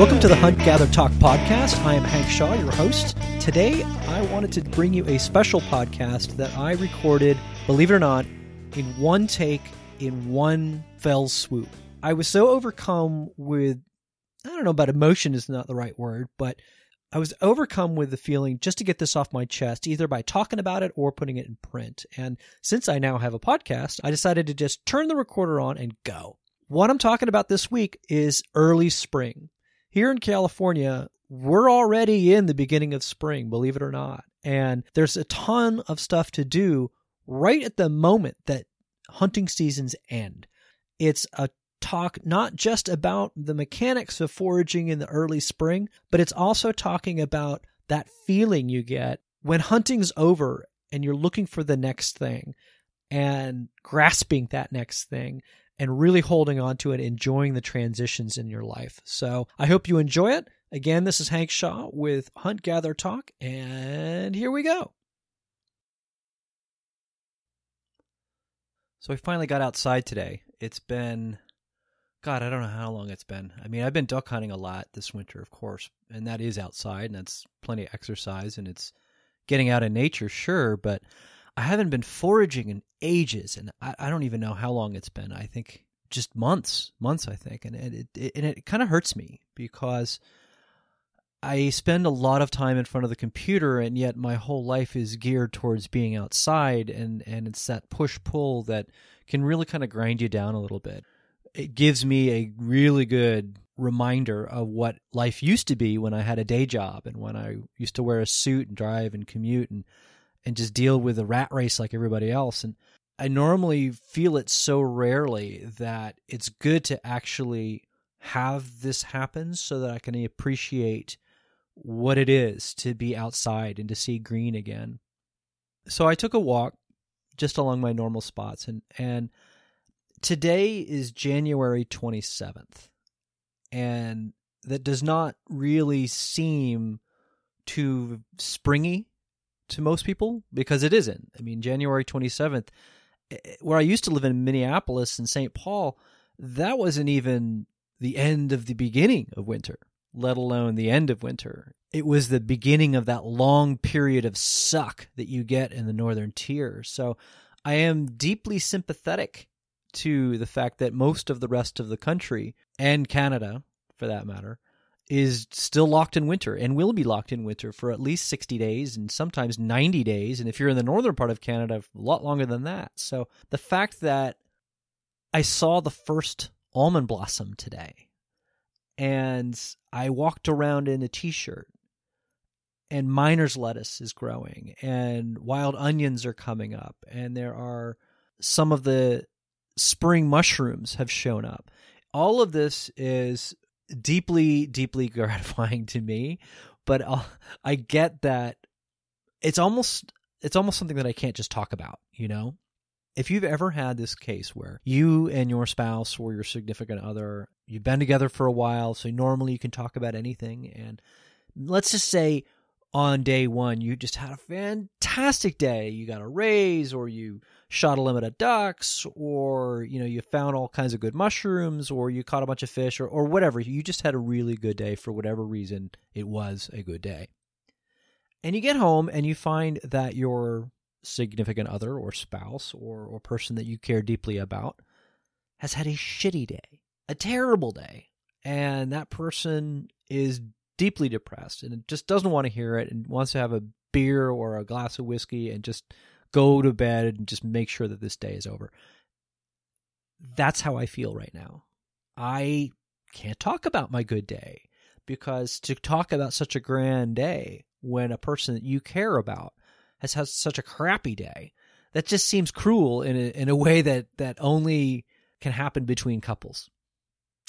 Welcome to the Hunt Gather Talk podcast. I am Hank Shaw, your host. Today, I wanted to bring you a special podcast that I recorded, believe it or not, in one take, in one fell swoop. I was so overcome with, I don't know about emotion is not the right word, but I was overcome with the feeling just to get this off my chest, either by talking about it or putting it in print. And since I now have a podcast, I decided to just turn the recorder on and go. What I'm talking about this week is early spring. Here in California, we're already in the beginning of spring, believe it or not. And there's a ton of stuff to do right at the moment that hunting seasons end. It's a talk not just about the mechanics of foraging in the early spring, but it's also talking about that feeling you get when hunting's over and you're looking for the next thing and grasping that next thing and really holding on to it, enjoying the transitions in your life. So I hope you enjoy it. Again, this is Hank Shaw with Hunt Gather Talk, and here we go. So we finally got outside today. It's been, God, I don't know how long it's been. I mean, I've been duck hunting a lot this winter, of course, and that is outside, and that's plenty of exercise, and it's getting out in nature, sure, but I haven't been foraging in ages, and I, I don't even know how long it's been. I think just months, months, I think, and it, it and it kind of hurts me because I spend a lot of time in front of the computer, and yet my whole life is geared towards being outside, and and it's that push pull that can really kind of grind you down a little bit. It gives me a really good reminder of what life used to be when I had a day job and when I used to wear a suit and drive and commute and and just deal with a rat race like everybody else. And I normally feel it so rarely that it's good to actually have this happen so that I can appreciate what it is to be outside and to see green again. So I took a walk just along my normal spots and and today is January 27th. And that does not really seem too springy to most people because it isn't. I mean, January 27th, eh, eh, where I used to live in Minneapolis and St. Paul, that wasn't even the end of the beginning of winter, let alone the end of winter. It was the beginning of that long period of suck that you get in the northern tier. So I am deeply sympathetic to the fact that most of the rest of the country and Canada, for that matter, is still locked in winter and will be locked in winter for at least 60 days and sometimes 90 days. And if you're in the northern part of Canada, a lot longer than that. So the fact that I saw the first almond blossom today and I walked around in a t shirt and miner's lettuce is growing and wild onions are coming up and there are some of the spring mushrooms have shown up. All of this is deeply, deeply gratifying to me. But I'll, I get that it's almost it's almost something that I can't just talk about. You know, if you've ever had this case where you and your spouse or your significant other you've been together for a while, so normally you can talk about anything, and let's just say on day one you just had a fantastic day, you got a raise or you shot a limit of ducks or you know you found all kinds of good mushrooms or you caught a bunch of fish or, or whatever. You just had a really good day for whatever reason it was a good day. And you get home and you find that your significant other or spouse or, or person that you care deeply about has had a shitty day a terrible day. And that person is deeply depressed and just doesn't want to hear it and wants to have a beer or a glass of whiskey and just go to bed and just make sure that this day is over. That's how I feel right now. I can't talk about my good day because to talk about such a grand day when a person that you care about has had such a crappy day, that just seems cruel in a, in a way that, that only can happen between couples.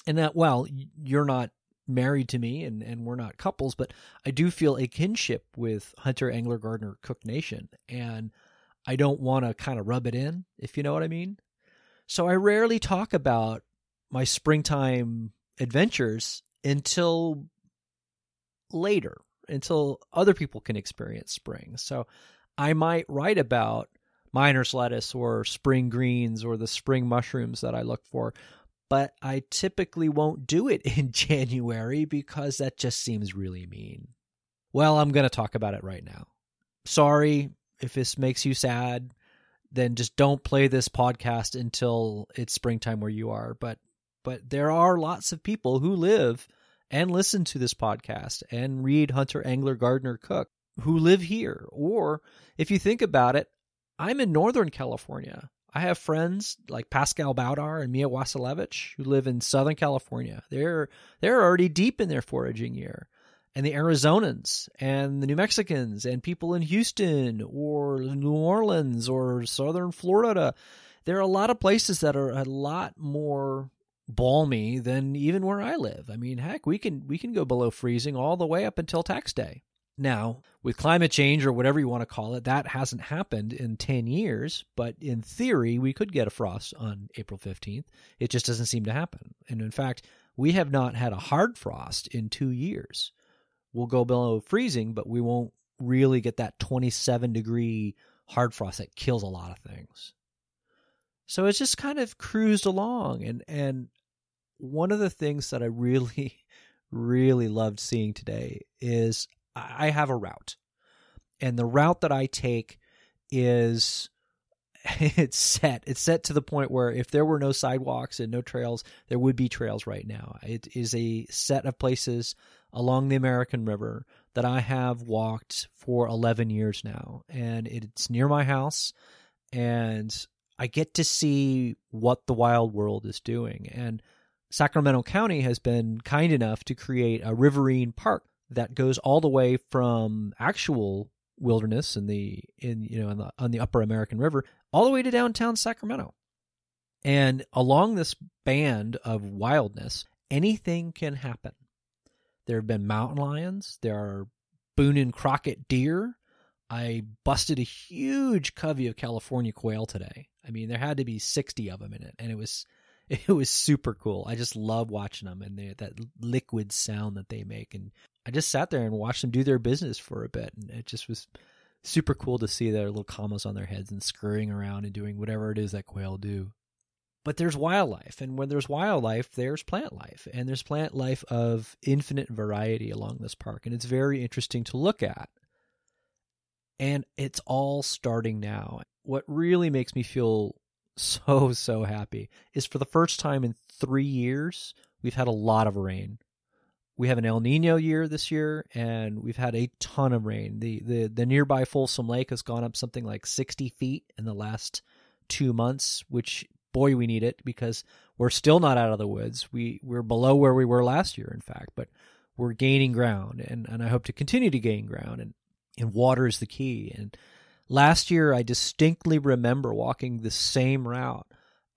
And that, well, you're not married to me and, and we're not couples, but I do feel a kinship with Hunter, Angler, Gardener, Cook Nation. And I don't want to kind of rub it in, if you know what I mean. So I rarely talk about my springtime adventures until later, until other people can experience spring. So I might write about miner's lettuce or spring greens or the spring mushrooms that I look for, but I typically won't do it in January because that just seems really mean. Well, I'm going to talk about it right now. Sorry if this makes you sad, then just don't play this podcast until it's springtime where you are. But but there are lots of people who live and listen to this podcast and read Hunter Angler Gardener Cook who live here. Or if you think about it, I'm in Northern California. I have friends like Pascal Baudar and Mia Wasilevich who live in Southern California. They're they're already deep in their foraging year. And the Arizonans and the New Mexicans and people in Houston or New Orleans or Southern Florida. There are a lot of places that are a lot more balmy than even where I live. I mean, heck, we can we can go below freezing all the way up until tax day. Now, with climate change or whatever you want to call it, that hasn't happened in 10 years, but in theory, we could get a frost on April 15th. It just doesn't seem to happen. And in fact, we have not had a hard frost in 2 years. We'll go below freezing, but we won't really get that 27 degree hard frost that kills a lot of things. So it's just kind of cruised along and and one of the things that I really really loved seeing today is I have a route. And the route that I take is it's set. It's set to the point where if there were no sidewalks and no trails, there would be trails right now. It is a set of places along the American River that I have walked for 11 years now. And it's near my house. And I get to see what the wild world is doing. And Sacramento County has been kind enough to create a riverine park that goes all the way from actual wilderness in the in you know on the on the upper American River all the way to downtown Sacramento. And along this band of wildness, anything can happen. There have been mountain lions, there are Boone and Crockett deer. I busted a huge covey of California quail today. I mean, there had to be 60 of them in it, and it was it was super cool. I just love watching them and they, that liquid sound that they make. And I just sat there and watched them do their business for a bit, and it just was super cool to see their little commas on their heads and scurrying around and doing whatever it is that quail do. But there's wildlife, and when there's wildlife, there's plant life, and there's plant life of infinite variety along this park, and it's very interesting to look at. And it's all starting now. What really makes me feel so so happy is for the first time in three years we've had a lot of rain we have an El Nino year this year, and we've had a ton of rain. the the The nearby Folsom Lake has gone up something like sixty feet in the last two months, which boy we need it because we're still not out of the woods. We we're below where we were last year, in fact, but we're gaining ground, and and I hope to continue to gain ground. And and water is the key. And last year, I distinctly remember walking the same route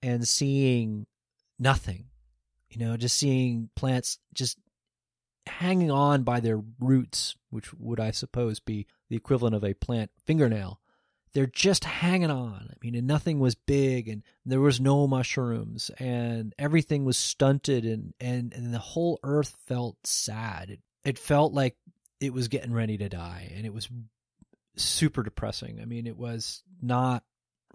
and seeing nothing. You know, just seeing plants just hanging on by their roots, which would, I suppose, be the equivalent of a plant fingernail. They're just hanging on. I mean, and nothing was big, and there was no mushrooms, and everything was stunted, and, and, and the whole earth felt sad. It, it felt like it was getting ready to die, and it was super depressing. I mean, it was not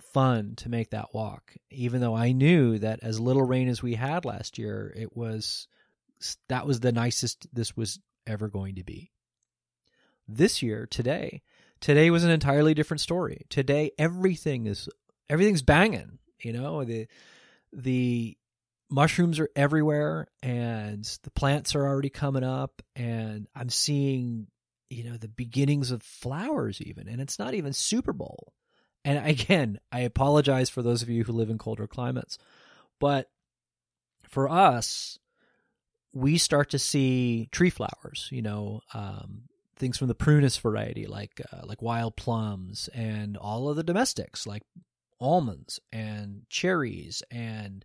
fun to make that walk, even though I knew that as little rain as we had last year, it was that was the nicest this was ever going to be. This year, today, today was an entirely different story. Today, everything is everything's banging. You know the the mushrooms are everywhere, and the plants are already coming up, and I'm seeing you know the beginnings of flowers even, and it's not even Super Bowl. And again, I apologize for those of you who live in colder climates, but for us, we start to see tree flowers, you know, um, things from the prunus variety, like uh, like wild plums, and all of the domestics, like almonds and cherries and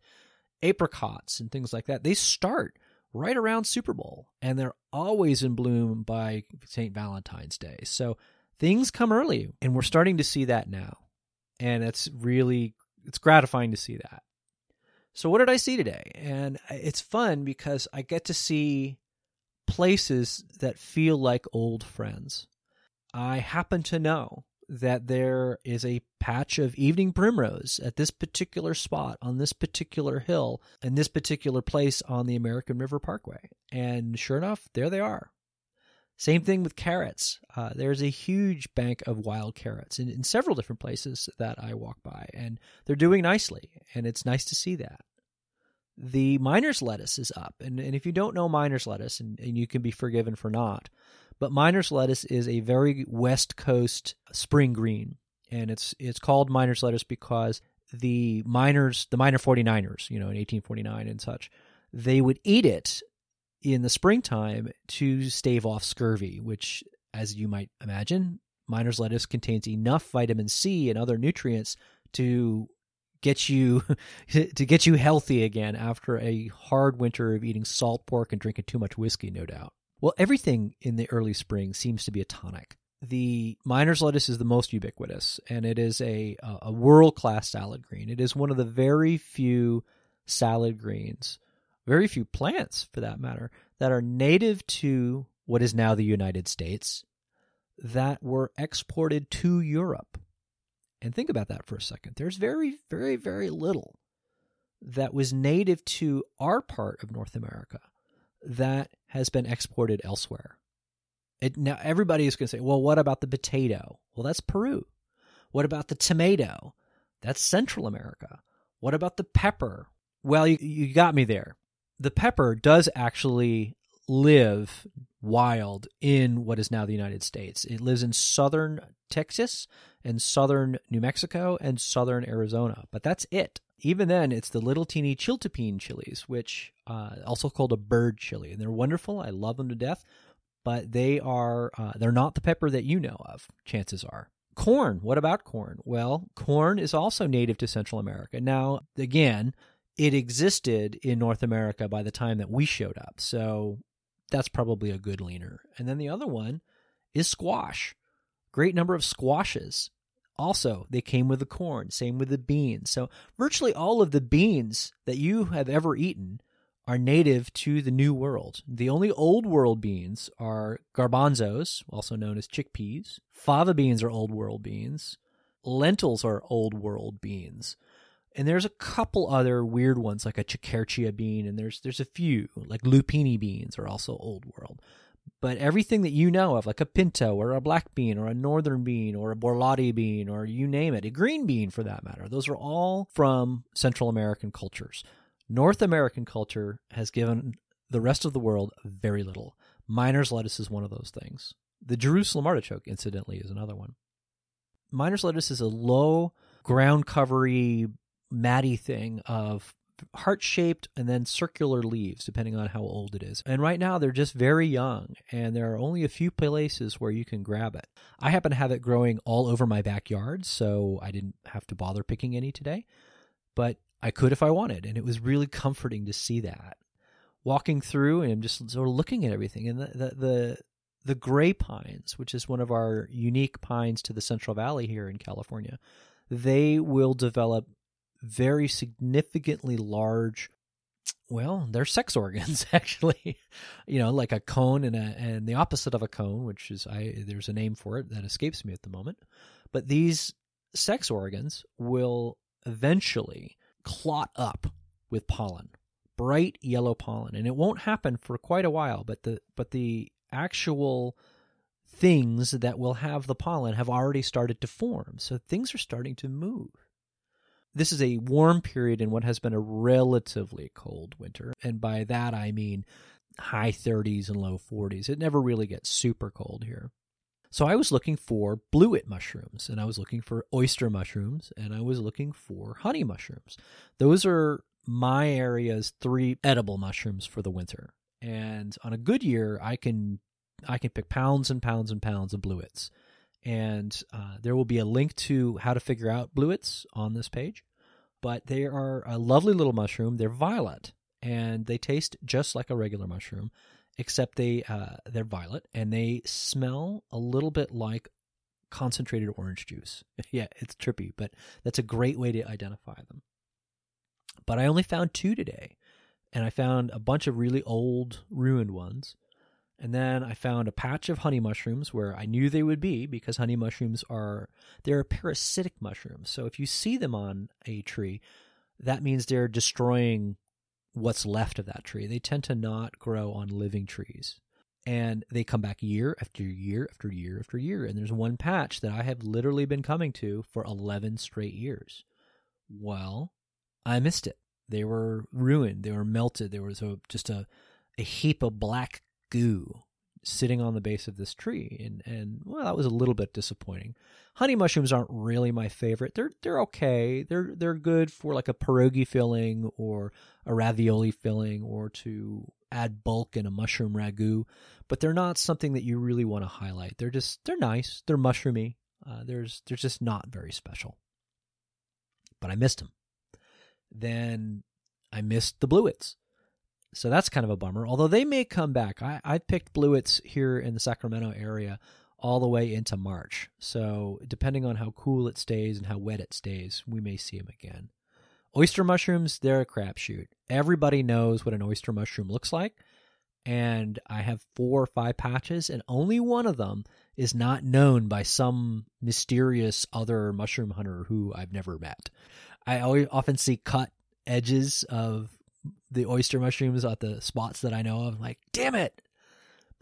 apricots and things like that. They start right around Super Bowl, and they're always in bloom by St. Valentine's Day. So things come early, and we're starting to see that now, and it's really it's gratifying to see that. So, what did I see today? And it's fun because I get to see places that feel like old friends. I happen to know that there is a patch of evening primrose at this particular spot on this particular hill in this particular place on the American River Parkway. And sure enough, there they are. Same thing with carrots. Uh, there's a huge bank of wild carrots in, in several different places that I walk by, and they're doing nicely, and it's nice to see that. The miner's lettuce is up, and, and if you don't know miner's lettuce, and, and you can be forgiven for not, but miner's lettuce is a very West Coast spring green, and it's it's called miner's lettuce because the miners, the miner 49ers, you know, in 1849 and such, they would eat it in the springtime to stave off scurvy, which, as you might imagine, miner's lettuce contains enough vitamin C and other nutrients to get you to get you healthy again after a hard winter of eating salt pork and drinking too much whiskey, no doubt. Well, everything in the early spring seems to be a tonic. The miner's lettuce is the most ubiquitous, and it is a a world class salad green. It is one of the very few salad greens, very few plants for that matter, that are native to what is now the United States that were exported to Europe. And think about that for a second. There's very, very, very little that was native to our part of North America that has been exported elsewhere. It, now, everybody is going to say, well, what about the potato? Well, that's Peru. What about the tomato? That's Central America. What about the pepper? Well, you, you got me there. The pepper does actually live wild in what is now the United States. It lives in southern Texas and southern New Mexico and southern Arizona, but that's it even then, it's the little teeny chiltepin chilies, which uh, also called a bird chili, and they're wonderful. I love them to death, but they are uh, they're not the pepper that you know of. Chances are. Corn. What about corn? Well, corn is also native to Central America. Now, again, it existed in North America by the time that we showed up, so that's probably a good leaner. And then the other one is squash. Great number of squashes also, they came with the corn, same with the beans. So, virtually all of the beans that you have ever eaten are native to the New World. The only Old World beans are garbanzos, also known as chickpeas. Fava beans are Old World beans. Lentils are Old World beans. And there's a couple other weird ones like a cicerchia bean, and there's there's a few like lupini beans are also Old World. But everything that you know of, like a pinto or a black bean or a northern bean or a borlotti bean or you name it, a green bean for that matter, those are all from Central American cultures. North American culture has given the rest of the world very little. Miner's lettuce is one of those things. The Jerusalem artichoke, incidentally, is another one. Miner's lettuce is a low, ground covery, matty thing of heart shaped and then circular leaves, depending on how old it is. And right now they're just very young, and there are only a few places where you can grab it. I happen to have it growing all over my backyard, so I didn't have to bother picking any today, but I could if I wanted, and it was really comforting to see that. Walking through and just sort of looking at everything, and the, the, the the gray pines, which is one of our unique pines to the Central Valley here in California, they will develop very significantly large well they're sex organs actually. You know like a cone and a and the opposite of a cone which is i there's a name for it that escapes me at the moment. But these sex organs will eventually clot up with pollen bright yellow pollen. And it won't happen for quite a while but the but the actual things that will have the pollen have already started to form. So things are starting to move this is a warm period in what has been a relatively cold winter. And by that, I mean high 30s and low 40s. It never really gets super cold here. So I was looking for blewit mushrooms, and I was looking for oyster mushrooms, and I was looking for honey mushrooms. Those are my area's three edible mushrooms for the winter. And on a good year, I can I can pick pounds and pounds and pounds of blewits and uh, there will be a link to how to figure out blewits on this page. But they are a lovely little mushroom. They're violet, and they taste just like a regular mushroom, except they uh, they're violet and they smell a little bit like concentrated orange juice. yeah, it's trippy, but that's a great way to identify them. But I only found two today, and I found a bunch of really old, ruined ones And then I found a patch of honey mushrooms where I knew they would be because honey mushrooms are they're parasitic mushrooms. So if you see them on a tree, that means they're destroying what's left of that tree. They tend to not grow on living trees. And they come back year after year after year after year. And there's one patch that I have literally been coming to for 11 straight years. Well, I missed it. They were ruined. They were melted. There was a, just a, a heap of black goo sitting on the base of this tree and and well that was a little bit disappointing. Honey mushrooms aren't really my favorite. They're they're okay. They're they're good for like a pierogi filling or a ravioli filling or to add bulk in a mushroom ragu but they're not something that you really want to highlight. They're just they're nice. They're mushroomy. Uh, there's they're just not very special. But i missed them then i missed the blewits so that's kind of a bummer. Although they may come back. I, I picked Blewits here in the Sacramento area all the way into March. So depending on how cool it stays and how wet it stays, we may see them again. Oyster mushrooms, they're a crapshoot. Everybody knows what an oyster mushroom looks like. And I have four or five patches, and only one of them is not known by some mysterious other mushroom hunter who I've never met. I always often see cut edges of the oyster mushrooms at the spots that I know of. I'm like, damn it.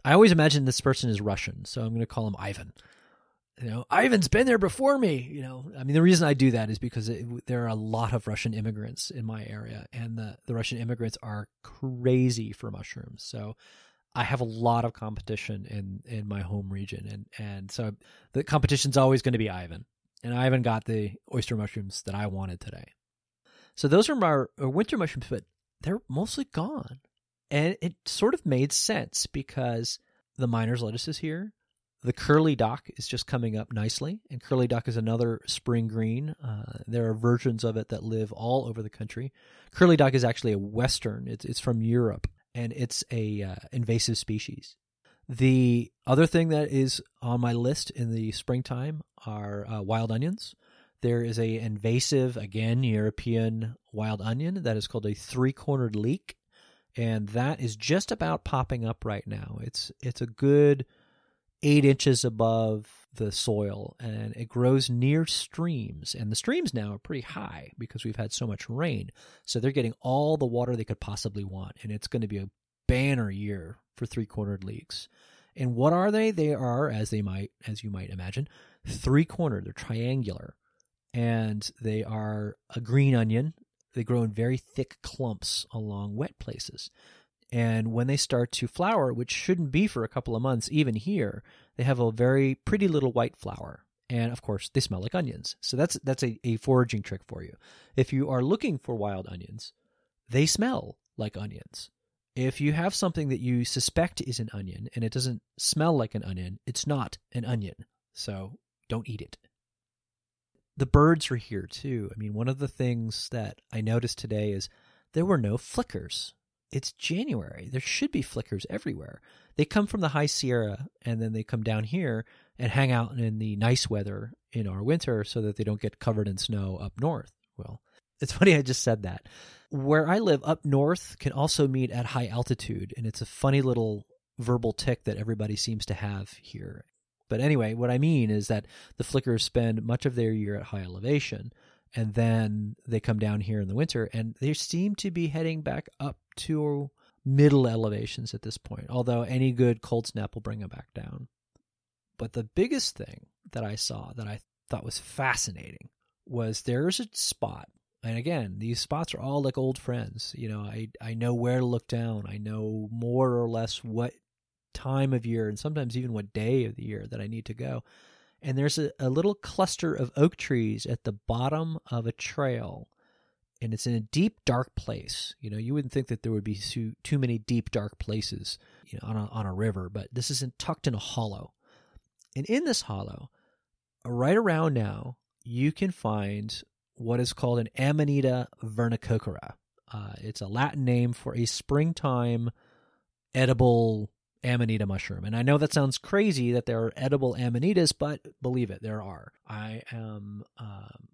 I always imagine this person is Russian, so I'm going to call him Ivan. You know, Ivan's been there before me. You know, I mean, the reason I do that is because it, there are a lot of Russian immigrants in my area, and the, the Russian immigrants are crazy for mushrooms. So I have a lot of competition in, in my home region, and, and so the competition's always going to be Ivan. And Ivan got the oyster mushrooms that I wanted today. So those are my uh, winter mushrooms, but they're mostly gone. And it sort of made sense because the miner's lettuce is here. The curly dock is just coming up nicely, and curly dock is another spring green. Uh, there are versions of it that live all over the country. Curly dock is actually a western; it's it's from Europe, and it's a uh, invasive species. The other thing that is on my list in the springtime are uh, wild onions. There is a invasive, again, European wild onion that is called a three-cornered leek, and that is just about popping up right now. It's it's a good eight inches above the soil, and it grows near streams. And the streams now are pretty high because we've had so much rain, so they're getting all the water they could possibly want, and it's going to be a banner year for three-cornered leeks. And what are they? They are, as they might, as you might imagine, three-cornered. They're triangular and they are a green onion. They grow in very thick clumps along wet places. And when they start to flower, which shouldn't be for a couple of months, even here, they have a very pretty little white flower. And of course, they smell like onions. So that's that's a, a foraging trick for you. If you are looking for wild onions, they smell like onions. If you have something that you suspect is an onion and it doesn't smell like an onion, it's not an onion. So don't eat it the birds were here too. I mean, one of the things that I noticed today is there were no flickers. It's January. There should be flickers everywhere. They come from the high Sierra and then they come down here and hang out in the nice weather in our winter so that they don't get covered in snow up north. Well, it's funny I just said that. Where I live up north can also meet at high altitude, and it's a funny little verbal tick that everybody seems to have here. But anyway, what I mean is that the flickers spend much of their year at high elevation, and then they come down here in the winter, and they seem to be heading back up to middle elevations at this point. Although any good cold snap will bring them back down. But the biggest thing that I saw that I thought was fascinating was there's a spot and again these spots are all like old friends you know i i know where to look down i know more or less what time of year and sometimes even what day of the year that I need to go. And there's a, a little cluster of oak trees at the bottom of a trail. And it's in a deep, dark place. You know, you wouldn't think that there would be too, too many deep, dark places, you know, on a, on a river, but this is in, tucked in a hollow. And in this hollow, right around now, you can find what is called an Amanita vernicoccora. Uh, it's a Latin name for a springtime edible amanita mushroom. And I know that sounds crazy that there are edible amanitas, but believe it, there are. I am um,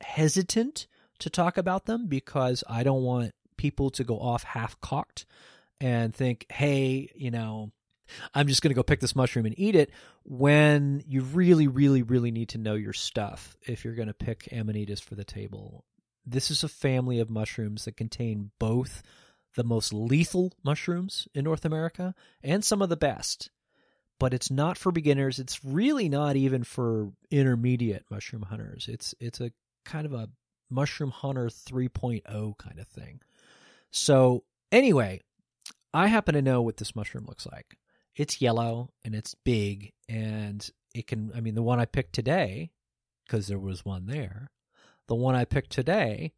hesitant to talk about them because I don't want people to go off half cocked and think, hey, you know, I'm just going to go pick this mushroom and eat it when you really, really, really need to know your stuff if you're going to pick Amanitas for the table. This is a family of mushrooms that contain both the most lethal mushrooms in North America and some of the best. But it's not for beginners. It's really not even for intermediate mushroom hunters. It's it's a kind of a mushroom hunter 3.0 kind of thing. So, anyway, I happen to know what this mushroom looks like it's yellow and it's big and it can i mean the one i picked today because there was one there the one i picked today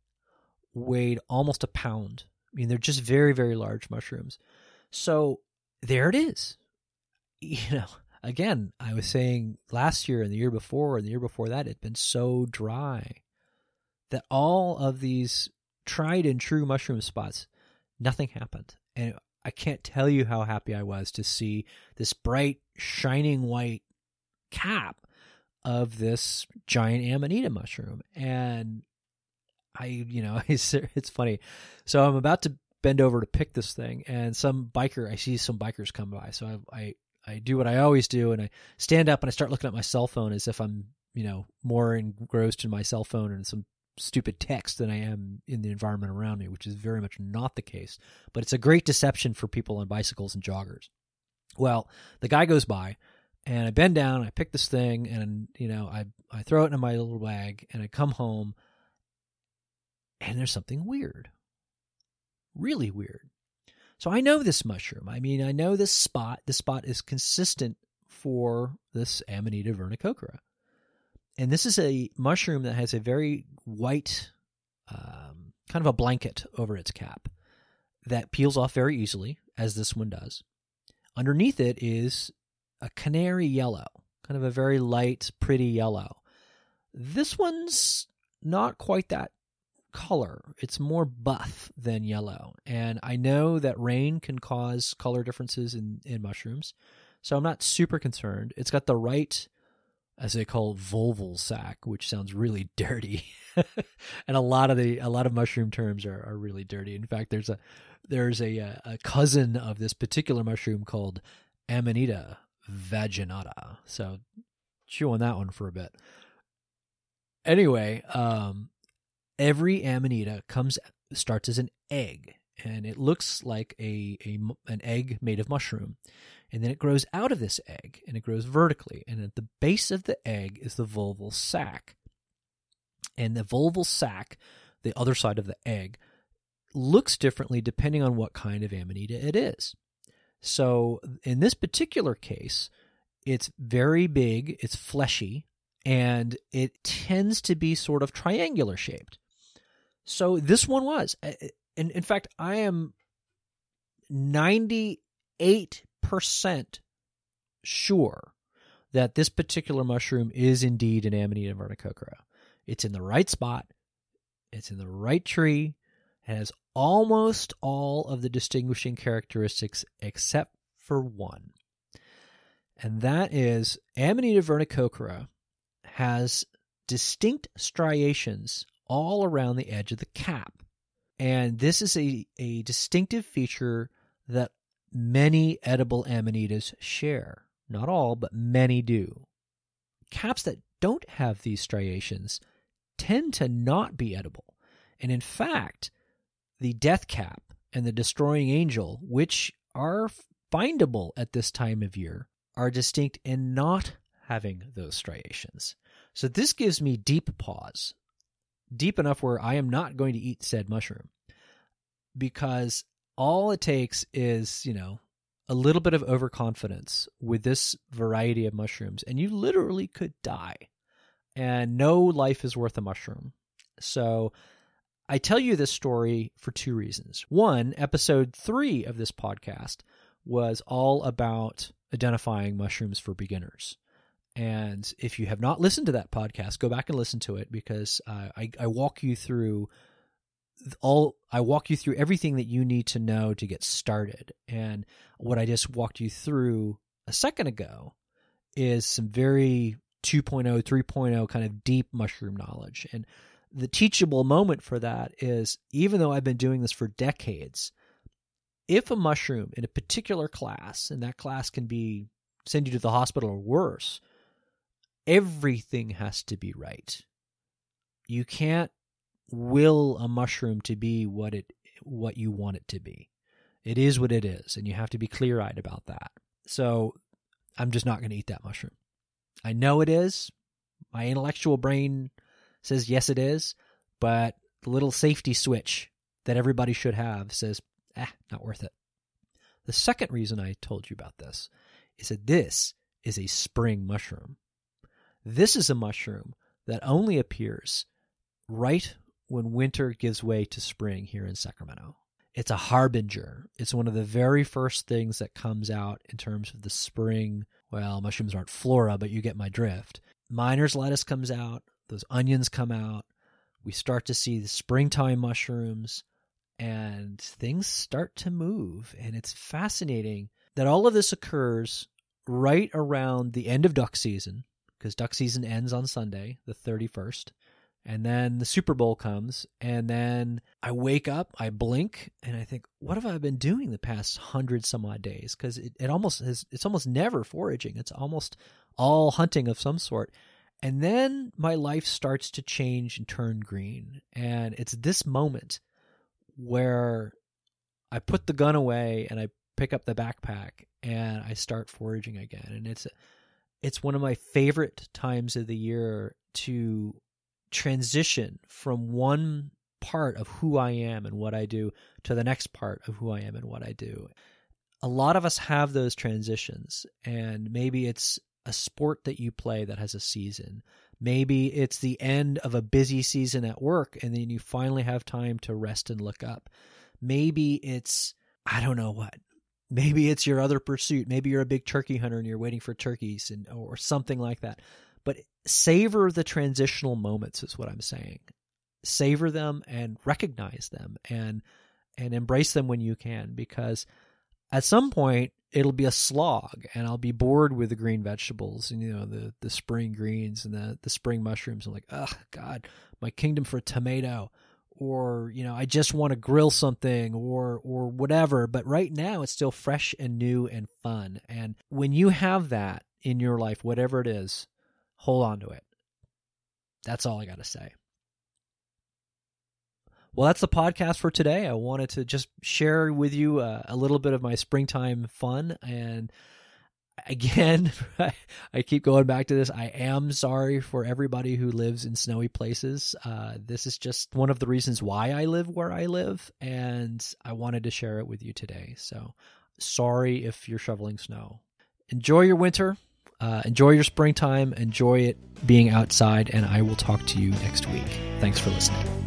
weighed almost a pound i mean they're just very very large mushrooms. So there it is. You know again i was saying last year and the year before and the year before that it'd been so dry that all of these tried and true mushroom spots nothing happened. And I can't tell you how happy I was to see this bright, shining white cap of this giant amanita mushroom. And I, you know, it's, it's funny. So I'm about to bend over to pick this thing, and some biker, I see some bikers come by. So I, I, I do what I always do, and I stand up and I start looking at my cell phone as if I'm, you know, more engrossed in my cell phone and some stupid text than I am in the environment around me, which is very much not the case. But it's a great deception for people on bicycles and joggers. Well, the guy goes by and I bend down, I pick this thing, and you know, I I throw it in my little bag, and I come home, and there's something weird, really weird. So I know this mushroom. I mean, I know this spot. This spot is consistent for this Amanita vernicoccora and this is a mushroom that has a very white, um, kind of a blanket over its cap that peels off very easily, as this one does. Underneath it is a canary yellow, kind of a very light, pretty yellow. This one's not quite that color. It's more buff than yellow. And I know that rain can cause color differences in, in mushrooms. So I'm not super concerned. It's got the right as they call volval sac, which sounds really dirty. and a lot of the a lot of mushroom terms are, are really dirty. In fact, there's a there's a a cousin of this particular mushroom called Amanita vaginata. So chew on that one for a bit. Anyway, um, every Amanita comes starts as an egg, and it looks like a, a an egg made of mushroom. And then it grows out of this egg and it grows vertically. And at the base of the egg is the volval sac. And the volval sac, the other side of the egg, looks differently depending on what kind of amanita it is. So in this particular case, it's very big, it's fleshy, and it tends to be sort of triangular shaped. So this one was. Uh, and in fact, I am 98 percent sure that this particular mushroom is indeed an Amanita vernicoccora. It's in the right spot, it's in the right tree, has almost all of the distinguishing characteristics except for one. And that is Amanita vernicoccora has distinct striations all around the edge of the cap. And this is a, a distinctive feature that many edible amanitas share. Not all, but many do. Caps that don't have these striations tend to not be edible. And in fact, the death cap and the destroying angel, which are findable at this time of year, are distinct in not having those striations. So this gives me deep pause, deep enough where I am not going to eat said mushroom because all it takes is, you know, a little bit of overconfidence with this variety of mushrooms, and you literally could die. And no life is worth a mushroom. So I tell you this story for two reasons. One, episode three of this podcast was all about identifying mushrooms for beginners. And if you have not listened to that podcast, go back and listen to it because uh, I, I walk you through all I walk you through everything that you need to know to get started. And what I just walked you through a second ago is some very 2.0, 3.0 kind of deep mushroom knowledge. And the teachable moment for that is even though I've been doing this for decades, if a mushroom in a particular class, and that class can be send you to the hospital or worse, everything has to be right. You can't will a mushroom to be what it what you want it to be. It is what it is, and you have to be clear eyed about that. So I'm just not going to eat that mushroom. I know it is. My intellectual brain says yes, it is, but the little safety switch that everybody should have says, ah, not worth it. The second reason I told you about this is that this is a spring mushroom. This is a mushroom that only appears right when winter gives way to spring here in Sacramento. It's a harbinger. It's one of the very first things that comes out in terms of the spring. Well, mushrooms aren't flora, but you get my drift. Miner's lettuce comes out, those onions come out. We start to see the springtime mushrooms, and things start to move. And it's fascinating that all of this occurs right around the end of duck season, because duck season ends on Sunday, the 31st. And then the Super Bowl comes, and then I wake up, I blink, and I think, what have I been doing the past hundred some odd days? Because it, it almost is, it's almost never foraging. It's almost all hunting of some sort. And then my life starts to change and turn green. And it's this moment where I put the gun away and I pick up the backpack and I start foraging again. And it's it's one of my favorite times of the year to transition from one part of who I am and what I do to the next part of who I am and what I do. A lot of us have those transitions, and maybe it's a sport that you play that has a season. Maybe it's the end of a busy season at work, and then you finally have time to rest and look up. Maybe it's, I don't know what. Maybe it's your other pursuit. Maybe you're a big turkey hunter and you're waiting for turkeys and or something like that. But savor the transitional moments is what I'm saying. Savor them and recognize them and and embrace them when you can because at some point it'll be a slog and I'll be bored with the green vegetables and you know the the spring greens and the the spring mushrooms. I'm like, oh God, my kingdom for tomato. Or, you know, I just want to grill something or or whatever. But right now it's still fresh and new and fun. And when you have that in your life, whatever it is, hold on to it. That's all I got to say. Well, that's the podcast for today. I wanted to just share with you uh, a little bit of my springtime fun. And again, I keep going back to this. I am sorry for everybody who lives in snowy places. Uh, this is just one of the reasons why I live where I live. And I wanted to share it with you today. So sorry if you're shoveling snow. Enjoy your winter. Uh, enjoy your springtime. Enjoy it being outside. And I will talk to you next week. Thanks for listening.